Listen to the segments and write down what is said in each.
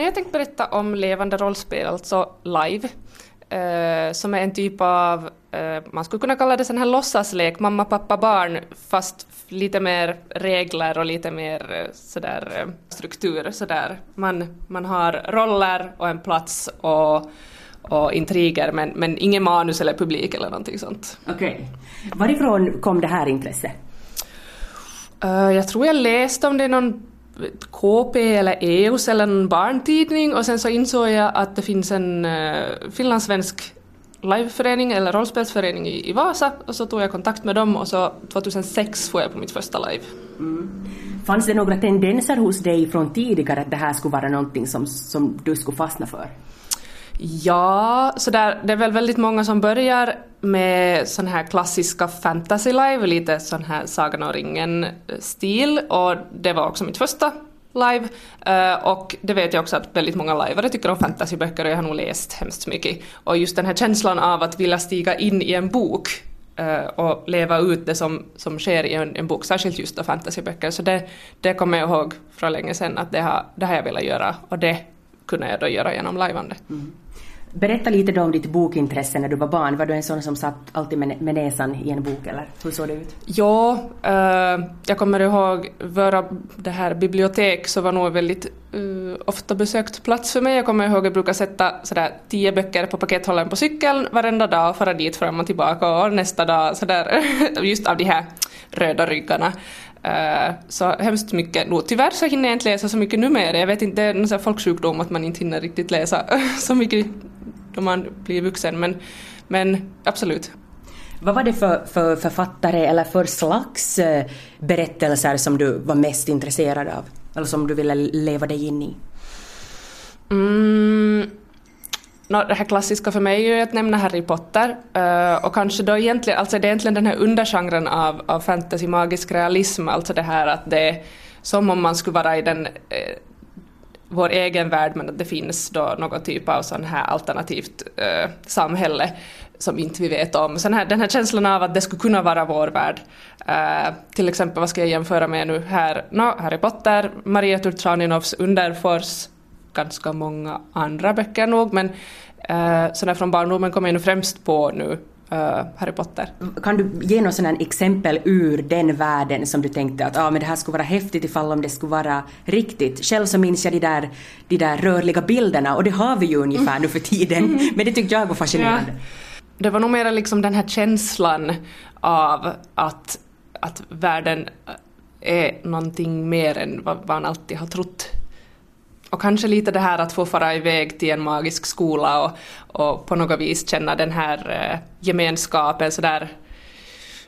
Nej, jag tänkte berätta om levande rollspel, alltså live. Eh, som är en typ av, eh, man skulle kunna kalla det sån här låtsaslek, mamma, pappa, barn, fast lite mer regler och lite mer eh, sådär eh, struktur. Sådär. Man, man har roller och en plats och, och intriger men, men ingen manus eller publik eller någonting sånt. Okej. Okay. Varifrån kom det här intresset? Uh, jag tror jag läste om det i någon KP eller EUs eller en barntidning och sen så insåg jag att det finns en uh, finlandssvensk liveförening eller rollspelsförening i, i Vasa och så tog jag kontakt med dem och så 2006 får jag på mitt första live. Mm. Fanns det några tendenser hos dig från tidigare att det här skulle vara någonting som, som du skulle fastna för? Ja, så där, det är väl väldigt många som börjar med sån här klassiska fantasy live, lite sån här Sagan om ringen-stil och det var också mitt första live. Uh, och det vet jag också att väldigt många lajvare tycker om fantasyböcker och jag har nog läst hemskt mycket. Och just den här känslan av att vilja stiga in i en bok uh, och leva ut det som, som sker i en, en bok, särskilt just av fantasyböcker. Så det, det kommer jag ihåg från länge sedan att det har, det har jag velat göra och det kunde jag då göra genom lajvande. Mm. Berätta lite då om ditt bokintresse när du var barn. Var du en sån som satt alltid med, näsan i en bok eller hur såg det ut? Ja, eh, jag kommer ihåg våra det här bibliotek så var nog en väldigt eh, ofta besökt plats för mig. Jag kommer ihåg att jag brukade sätta sådär tio böcker på pakethållaren på cykeln varenda dag och fara dit fram och tillbaka och nästa dag sådär just av de här röda ryggarna. Uh, så hemskt mycket. No, tyvärr så hinner jag inte läsa så mycket numera. Jag vet inte, det är någon folksjukdom att man inte hinner riktigt läsa så mycket då man blir vuxen. Men, men absolut. Vad var det för, för författare eller för slags uh, berättelser som du var mest intresserad av? Eller som du ville leva dig in i? Mm, No, det här klassiska för mig är ju att nämna Harry Potter uh, och kanske då egentligen, alltså det är egentligen den här undergenren av, av fantasy magisk realism, alltså det här att det är som om man skulle vara i den uh, vår egen värld men att det finns då någon typ av sån här alternativt uh, samhälle som inte vi vet om. Sen här, den här känslan av att det skulle kunna vara vår värld. Uh, till exempel, vad ska jag jämföra med nu här? No, Harry Potter, Maria Turchaninovs Underfors, ganska många andra böcker nog, men uh, sådär från barndomen kommer jag nu främst på nu uh, Harry Potter. Kan du ge något sådant exempel ur den världen som du tänkte att ah, men det här skulle vara häftigt ifall om det skulle vara riktigt? Själv så minns jag de där, de där rörliga bilderna och det har vi ju ungefär mm. nu för tiden, mm. men det tyckte jag var fascinerande. Ja. Det var nog mer liksom den här känslan av att, att världen är någonting mer än vad man alltid har trott och kanske lite det här att få fara iväg till en magisk skola och, och på något vis känna den här eh, gemenskapen sådär.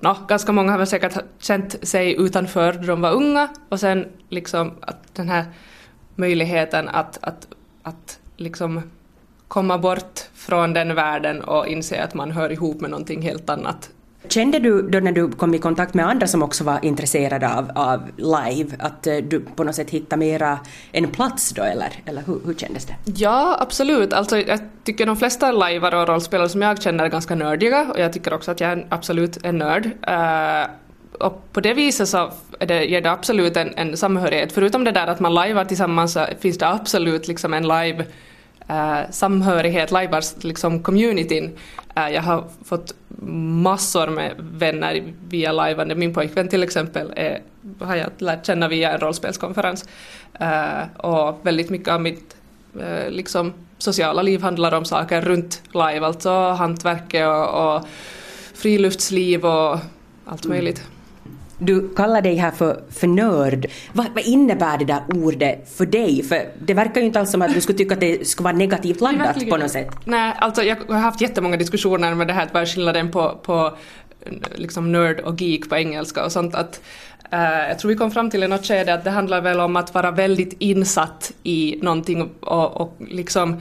No, ganska många har väl säkert känt sig utanför när de var unga. Och sen liksom att den här möjligheten att, att, att liksom komma bort från den världen och inse att man hör ihop med någonting helt annat. Kände du då när du kom i kontakt med andra som också var intresserade av, av live att eh, du på något sätt hittade mera en plats då eller, eller hur, hur kändes det? Ja absolut, alltså jag tycker de flesta lajvare och rollspelare som jag känner är ganska nördiga och jag tycker också att jag är absolut en nörd. Uh, och på det viset så är det, ger det absolut en, en samhörighet. Förutom det där att man lajvar tillsammans så finns det absolut liksom en live uh, samhörighet, lajvars liksom communityn. Äh, jag har fått massor med vänner via lajvande. Min pojkvän till exempel är, har jag lärt känna via en rollspelskonferens. Äh, och väldigt mycket av mitt äh, liksom, sociala liv handlar om saker runt live, alltså hantverket och, och friluftsliv och allt möjligt. Mm. Du kallar dig här för, för nörd. Vad, vad, innebär det där ordet för dig? För det verkar ju inte alls som att du skulle tycka att det skulle vara negativt laddat på något sätt. Nej, alltså jag har haft jättemånga diskussioner med det här, vad är skillnaden på, på liksom nörd och geek på engelska och sånt. Att, uh, jag tror vi kom fram till i något skede att det handlar väl om att vara väldigt insatt i någonting och, och liksom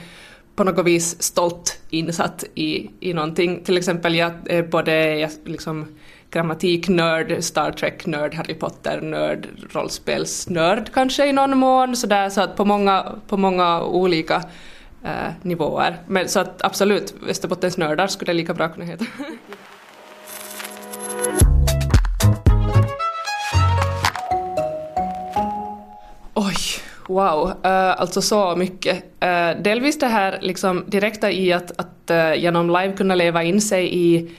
på något vis stolt insatt i, i någonting. Till exempel jag är både jag, liksom, grammatiknörd, Star Trek-nörd, Harry Potter-nörd, rollspelsnörd kanske i någon mån sådär så att på många, på många olika eh, nivåer. Men så att absolut, Västerbottens nördar skulle det lika bra kunna heta. Oj, Wow, uh, alltså så mycket. Uh, delvis det här liksom direkta i att, att uh, genom live kunna leva in sig i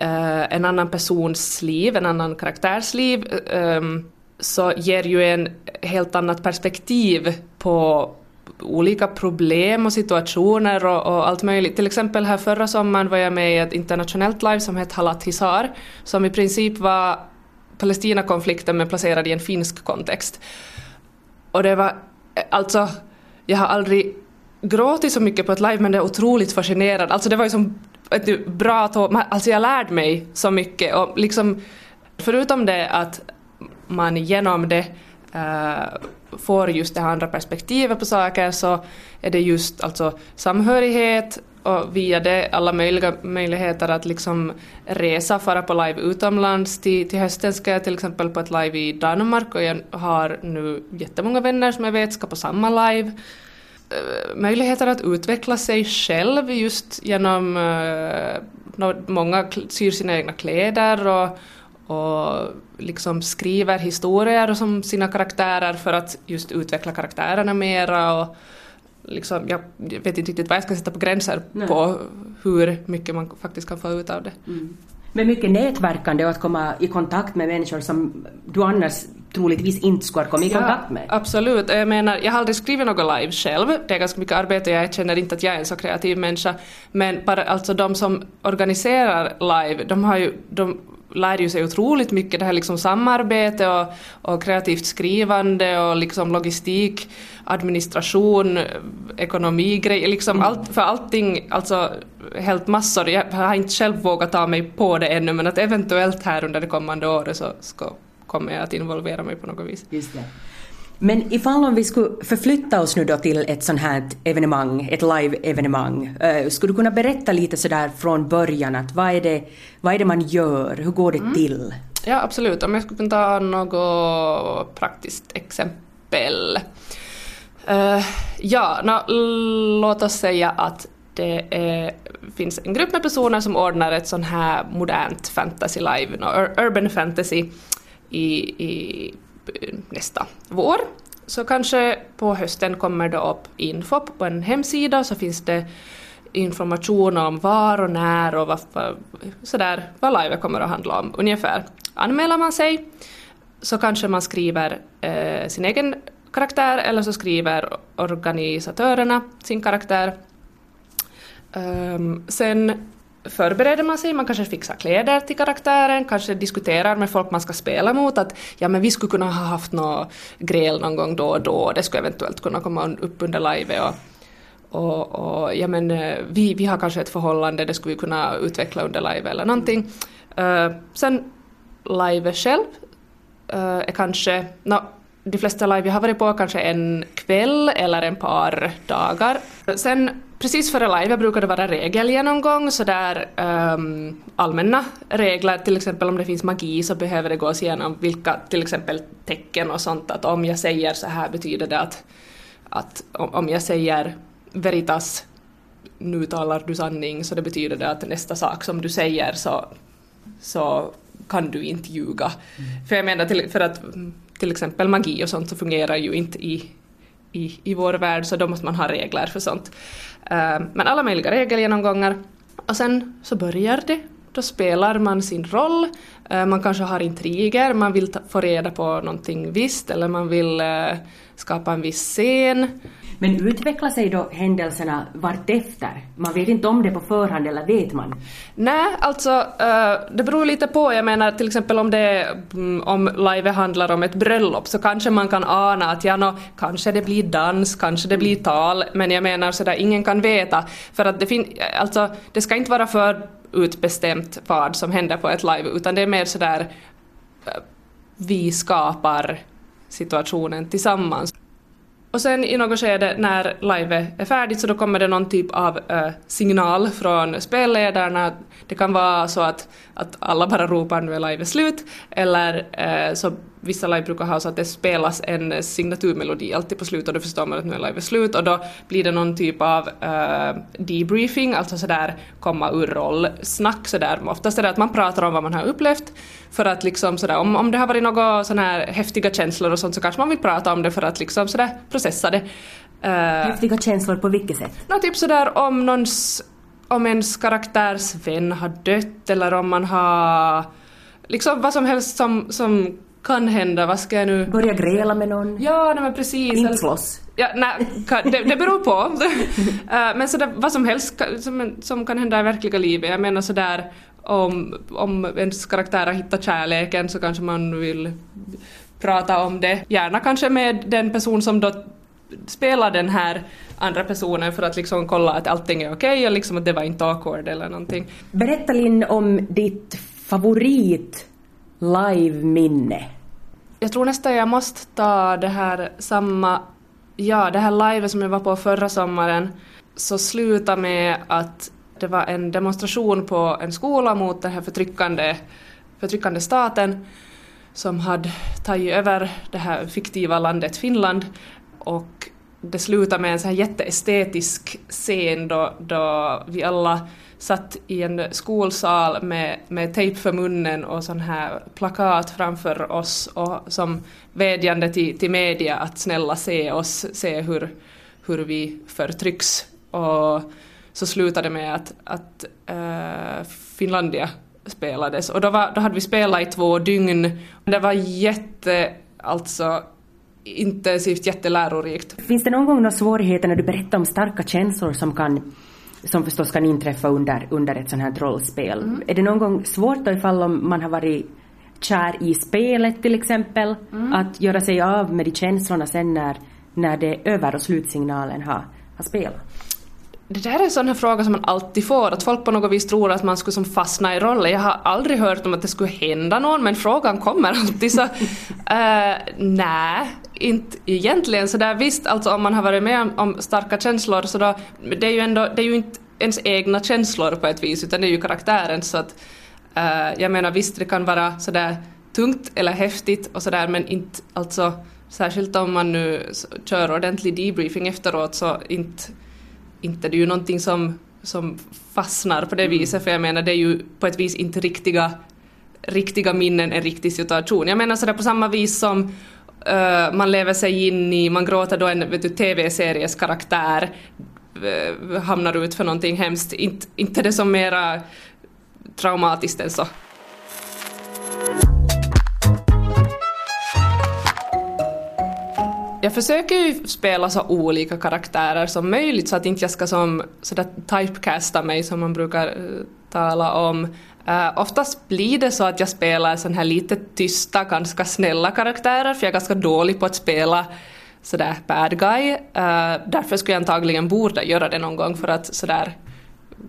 Eh, en annan persons liv, en annan karaktärs liv, ehm, så ger ju en helt annat perspektiv på olika problem och situationer och, och, allt möjligt. Till exempel här förra sommaren var jag med i ett internationellt live som hette Halat Hisar, som i princip var Palestinakonflikten men placerad i en finsk kontext. Och det var eh, alltså, jag har aldrig gråtit så mycket på ett live men det är otroligt fascinerande. Alltså det var ju som ett bra tåg, alltså jag lärde mig så mycket och liksom förutom det att man genom det äh, får just det här andra perspektivet på saker så är det just alltså samhörighet och via det alla möjliga möjligheter att liksom resa, fara på live utomlands. Till, till hösten ska jag till exempel på ett live i Danmark och jag har nu jättemånga vänner som jag vet ska på samma live. Eh, möjligheter att utveckla sig själv just genom uh, många syr sina egna kläder och, och liksom skriver historier som sina karaktärer för att just utveckla karaktärerna mera och liksom, jag vet inte riktigt vad jag ska sätta på gränser Nej. på hur mycket man faktiskt kan få ut av det. Mm. Men mycket nätverkande och att komma i kontakt med människor som du annars troligtvis inte skulle komma i kontakt med. Ja, absolut. Jag menar, jag har aldrig skrivit något live själv. Det är ganska mycket arbete. Jag känner inte att jag är en så kreativ människa. Men bara alltså de som organiserar live, de har ju, de lär ju sig otroligt mycket det här liksom samarbete och, och kreativt skrivande och liksom logistik, administration, ekonomigrejer, liksom mm. allt, för allting, alltså helt massor. Jag har inte själv vågat ta mig på det ännu men att eventuellt här under det kommande året så ska, kommer jag att involvera mig på något vis. Just det. Men ifall om vi skulle förflytta oss nu då till ett sånt här evenemang, ett live-evenemang, uh, skulle du kunna berätta lite sådär från början att vad är det, vad är det man gör, hur går det mm. till? Ja absolut, om jag skulle kunna ta något praktiskt exempel. Uh, ja, no, låt oss säga att det är, finns en grupp med personer som ordnar ett sånt här modernt fantasy live, no, urban fantasy i, i nästa vår. Så kanske på hösten kommer det upp info på en hemsida så finns det information om var och när och vad, sådär, vad live kommer att handla om ungefär. Anmäler man sig så kanske man skriver eh, sin egen karaktär eller så skriver organisatörerna sin karaktär. Um, sen förbereder man sig, man kanske fixar kläder till karaktären, kanske diskuterar med folk man ska spela mot att ja men vi skulle kunna ha haft något gräl någon gång då och då, det skulle eventuellt kunna komma upp under live och, och, och ja men eh, vi, vi har kanske ett förhållande, det skulle vi kunna utveckla under live eller någonting. Uh, sen live själv uh, är kanske, no, de flesta live jag har varit på kanske en kväll eller en par dagar. Sen precis före live brukar det vara regelgenomgång, så där um, allmänna regler, till exempel om det finns magi så behöver det gås igenom vilka till exempel tecken och sånt, att om jag säger så här betyder det att, att om jag säger veritas nu talar du sanning så det betyder det att nästa sak som du säger så, så kan du inte ljuga. Mm. För jag menar till, för att till exempel magi och sånt så fungerar ju inte i, i, i vår värld så då måste man ha regler för sånt. Eh, men alla möjliga regelgenomgångar. Och sen så börjar det. Då spelar man sin roll. Eh, man kanske har intriger, man vill ta, få reda på någonting visst eller man vill eh, skapa en viss scen. Men utvecklar sig då händelserna vartefter? Man vet inte om det på förhand eller vet man? Nej, alltså uh, det beror lite på. Jag menar till exempel om det um, om live handlar om ett bröllop så kanske man kan ana att ja, no, kanske det blir dans, kanske det blir tal, men jag menar sådär ingen kan veta för att det finns, alltså det ska inte vara för utbestämt vad som händer på ett live utan det är mer sådär uh, vi skapar situationen tillsammans. Och sen i något skede när live är färdigt så då kommer det någon typ av äh, signal från spelledarna. Det kan vara så att, att alla bara ropar nu är live slut eller äh, så vissa live brukar ha så att det spelas en signaturmelodi alltid på slutet och då förstår man att nu är live slut och då blir det någon typ av uh, debriefing, alltså sådär komma ur roll-snack sådär. Oftast är det att man pratar om vad man har upplevt för att liksom sådär, om, om det har varit några sådana här häftiga känslor och sånt så kanske man vill prata om det för att liksom sådär processa det. Uh, häftiga känslor på vilket sätt? No, typ sådär om någons om ens karaktärs vän har dött eller om man har liksom vad som helst som, som kan hända, vad ska jag nu... Börja gräla med någon? Ja, nej men precis. Inte slåss? Ja, nej, det, det beror på. Eh, men sådär, vad som helst som, som kan hända i verkliga livet. Jag menar sådär om, om ens karaktär har hittat kärleken så kanske man vill prata om det. Gärna kanske med den person som då spelar den här andra personen för att liksom kolla att allting är okej okay och liksom att det var inte awkward eller någonting. Berätta Linn om ditt favorit live-minne. Jag tror nästan jag måste ta det här samma, ja det här live som jag var på förra sommaren så sluta med att det var en demonstration på en skola mot den här förtryckande, förtryckande staten som hade tagit över det här fiktiva landet Finland och det slutade med en sån här jätteestetisk scen då, då vi alla satt i en skolsal med, med tejp för munnen och sån här plakat framför oss och som vädjande till, till media att snälla se oss, se hur, hur vi förtrycks. Och så slutade det med att, att äh, Finlandia spelades och då, var, då hade vi spelat i två dygn. Det var jätte, alltså intensivt, jättelärorikt. Finns det någon gång några svårigheter när du berättar om starka känslor som kan som förstås kan inträffa under, under ett sånt här rollspel. Mm. Är det någon gång svårt då ifall om man har varit kär i spelet till exempel, mm. att göra sig av med de känslorna sen när, när det är över och slutsignalen har, har spelat? Det där är en sån här fråga som man alltid får, att folk på något vis tror att man skulle som fastna i rollen. Jag har aldrig hört om att det skulle hända någon, men frågan kommer alltid så... uh, nej, inte egentligen sådär. Visst, alltså om man har varit med om, om, starka känslor så då, det är ju ändå, det är ju inte ens egna känslor på ett vis, utan det är ju karaktären så att uh, jag menar visst, det kan vara sådär tungt eller häftigt och sådär, men inte alltså särskilt om man nu kör ordentlig debriefing efteråt så inte inte det är ju någonting som, som fastnar på det mm. viset, för jag menar det är ju på ett vis inte riktiga, riktiga minnen en riktig situation. Jag menar sådär på samma vis som uh, man lever sig in i, man gråter då en vet du, TV-series karaktär uh, hamnar ut för någonting hemskt, inte, inte det som mera traumatiskt än så. Jag försöker ju spela så olika karaktärer som möjligt så att inte jag ska som sådär typecasta mig som man brukar uh, tala om. Uh, oftast blir det så att jag spelar sån här lite tysta, ganska snälla karaktärer för jag är ganska dålig på att spela sådär bad guy. Uh, därför skulle jag antagligen borde göra det någon gång för att sådär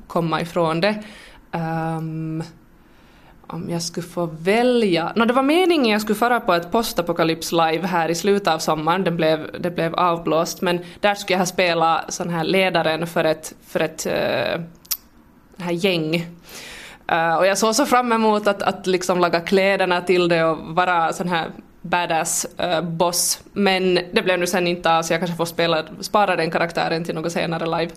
komma ifrån det. Um, om jag skulle få välja... No, det var meningen jag skulle fara på ett postapokalyps live här i slutet av sommaren, det blev, det blev avblåst, men där skulle jag ha spelat sån här ledaren för ett, för ett uh, här gäng. Uh, och jag såg så fram emot att, att liksom laga kläderna till det och vara sån här badass uh, boss, men det blev nu sen inte av så jag kanske får spela, spara den karaktären till något senare live.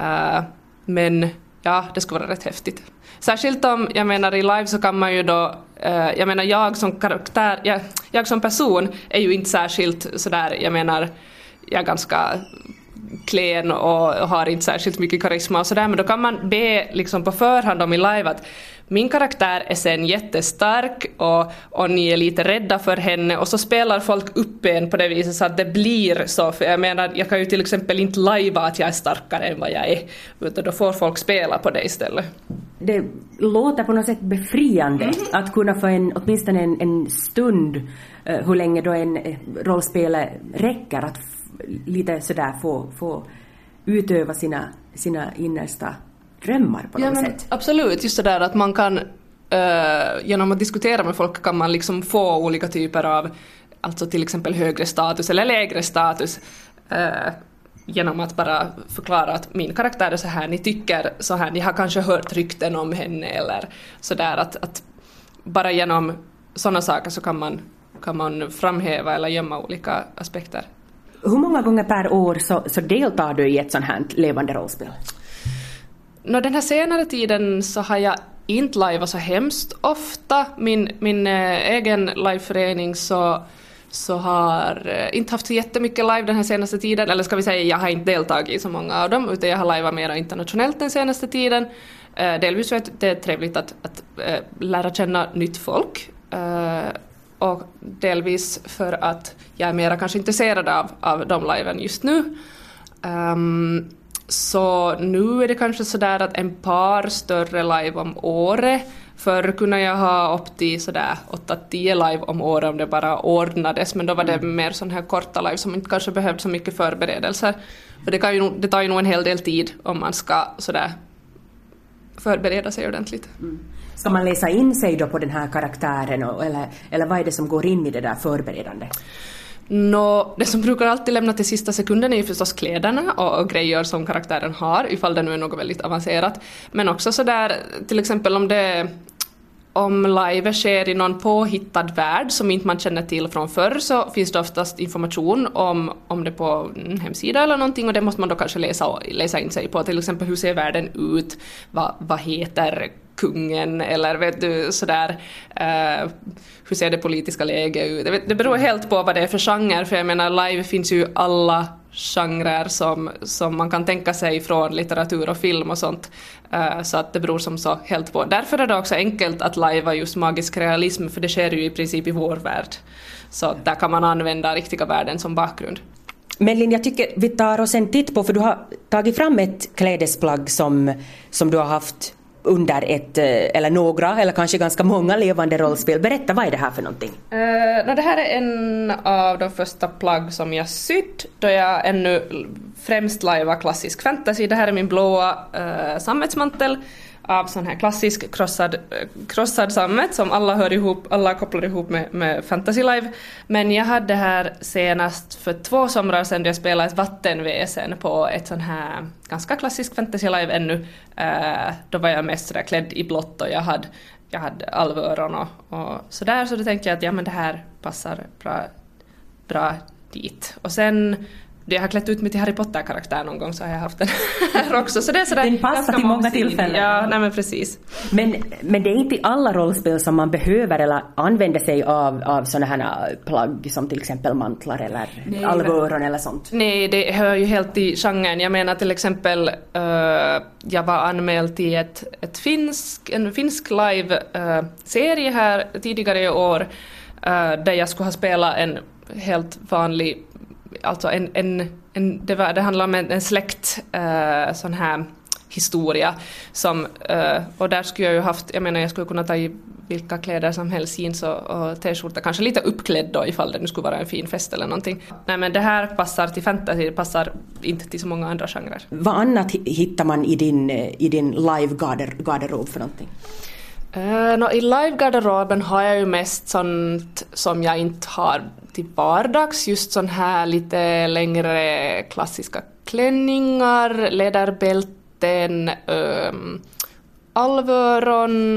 Uh, men ja, det skulle vara rätt häftigt. Särskilt om, jag menar i live så kan man ju då, eh, jag menar jag som karaktär, jag, jag som person är ju inte särskilt sådär, jag menar, jag är ganska klen och har inte särskilt mycket karisma och sådär men då kan man be liksom på förhand om i live att min karaktär är sen jättestark och, och ni är lite rädda för henne och så spelar folk upp en på det viset så att det blir så. För jag menar, jag kan ju till exempel inte lajva att jag är starkare än vad jag är. Utan då får folk spela på det istället. Det låter på något sätt befriande mm. att kunna få en, åtminstone en, en stund, uh, hur länge då en uh, rollspelare räcker, att lite sådär få, få utöva sina, sina innersta drömmar på något ja, sätt. Absolut, just det där att man kan uh, genom att diskutera med folk kan man liksom få olika typer av, alltså till exempel högre status eller lägre status uh, genom att bara förklara att min karaktär är så här, ni tycker så här, ni har kanske hört rykten om henne eller sådär att, att bara genom sådana saker så kan man kan man framhäva eller gömma olika aspekter. Hur många gånger per år så, så deltar du i ett sånt här levande rollspel? Nå, den här senare tiden så har jag inte lajvat så hemskt ofta. Min, min eh, egen liveförening så, så har eh, inte haft så jättemycket live den här senaste tiden, eller ska vi säga jag har inte deltagit i så många av dem, utan jag har lajvat mer internationellt den senaste tiden. Eh, delvis för att det är trevligt att, att lära känna nytt folk och delvis för att jag är mera kanske intresserad av, av de liven just nu. Um, så nu är det kanske sådär att en par större live om året. Förr kunde jag ha upp till sådär 8-10 live om året om det bara ordnades, men då var det mm. mer sådana här korta live som inte kanske behövde så mycket förberedelser. För det, kan ju, det tar ju nog en hel del tid om man ska sådär förbereda sig ordentligt. Mm. Ska man läsa in sig då på den här karaktären och, eller, eller vad är det som går in i det där förberedande? Nå, det som brukar alltid lämna till sista sekunden är ju förstås kläderna och, och, grejer som karaktären har, ifall det nu är något väldigt avancerat. Men också sådär, till exempel om det om live sker i någon påhittad värld som inte man känner till från förr så finns det oftast information om, om det på en hemsida eller någonting och det måste man då kanske läsa, läsa in sig på. Till exempel hur ser världen ut? Vad, vad heter kungen eller vet du sådär uh, hur ser det politiska läget ut? Det, det beror helt på vad det är för genre för jag menar live finns ju alla genrer som, som man kan tänka sig från litteratur och film och sånt. Uh, så att det beror som så helt på. Därför är det också enkelt att lajva just magisk realism för det sker ju i princip i vår värld. Så där kan man använda riktiga världen som bakgrund. Men Linn, jag tycker vi tar oss en titt på, för du har tagit fram ett klädesplagg som, som du har haft under ett, eh, eller några, eller kanske ganska många levande rollspel. Berätta, vad är det här för någonting? Uh, no, det här är en av de första plagg som jag sytt då jag ännu främst lajvar klassisk fantasy. Det här är min blåa uh, sammetsmantel av sån här klassisk krossad, krossad sammet som alla hör ihop, alla kopplar ihop med, med Fantasy Live. Men jag hade här senast för två somrar sedan då jag spelade ett vattenväsen på ett sån här ganska klassisk Fantasy Live ännu. Eh, då var jag mest sådär klädd i blått och jag hade, jag hade alvöron och, och sådär så då tänkte jag att ja men det här passar bra, bra dit. Och sen jag har klätt ut mig till Harry Potter-karaktär någon gång så har jag haft den här också. Så det är sådär den passar till många tillfällen. Ja, nej men precis. Men, men det är inte i alla rollspel som man behöver eller använder sig av, av sådana här plagg som till exempel mantlar eller nej, alvöron eller sånt? Nej, det hör ju helt till genren. Jag menar till exempel uh, jag var anmäld till ett, ett finsk, en finsk live-serie här tidigare i år uh, där jag skulle ha spelat en helt vanlig alltså en, en, en, det, var, det handlar om en, en släkt uh, sån här historia som, uh, och där skulle jag ju haft, jag menar jag skulle kunna ta i vilka kläder som helst, jeans och, och t-skjorta, kanske lite uppklädd då ifall det nu skulle vara en fin fest eller någonting. Nej men det här passar till fantasy, det passar inte till så många andra genrer. Vad annat hittar man i din, eh, i din live-garderob för någonting? Eh, uh, no, I livegarderoben har jag ju mest sånt som jag inte har till vardags, just sån här lite längre klassiska klänningar, läderbälten, um, ehm, alvöron,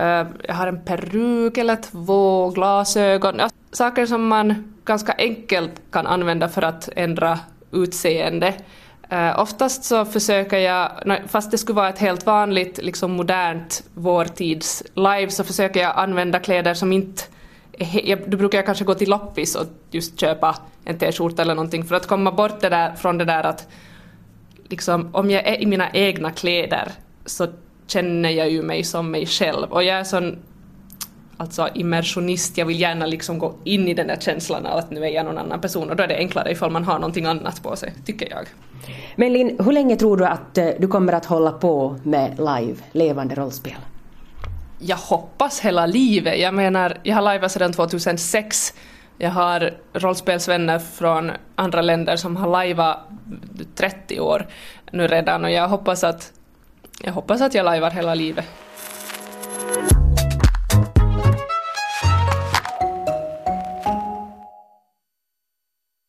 uh, jag har en peruk eller två, glasögon, ja, saker som man ganska enkelt kan använda för att ändra utseende. Uh, oftast så försöker jag, fast det skulle vara ett helt vanligt, liksom modernt vårtids live, så försöker jag använda kläder som inte jag, då brukar jag kanske gå till loppis och just köpa en t-skjorta eller någonting för att komma bort det där, från det där att liksom, om jag är i mina egna kläder så känner jag ju mig som mig själv. Och jag är sån alltså immersionist, jag vill gärna liksom gå in i den där känslan av att nu är jag någon annan person och då är det enklare ifall man har någonting annat på sig, tycker jag. Men Linn, hur länge tror du att eh, du kommer att hålla på med live, levande rollspel? Jag hoppas hela livet. Jag menar, jag har lajvat sedan 2006. Jag har rollspelsvänner från andra länder som har lajvat 30 år nu redan och jag hoppas att jag hoppas att jag lajvar hela livet.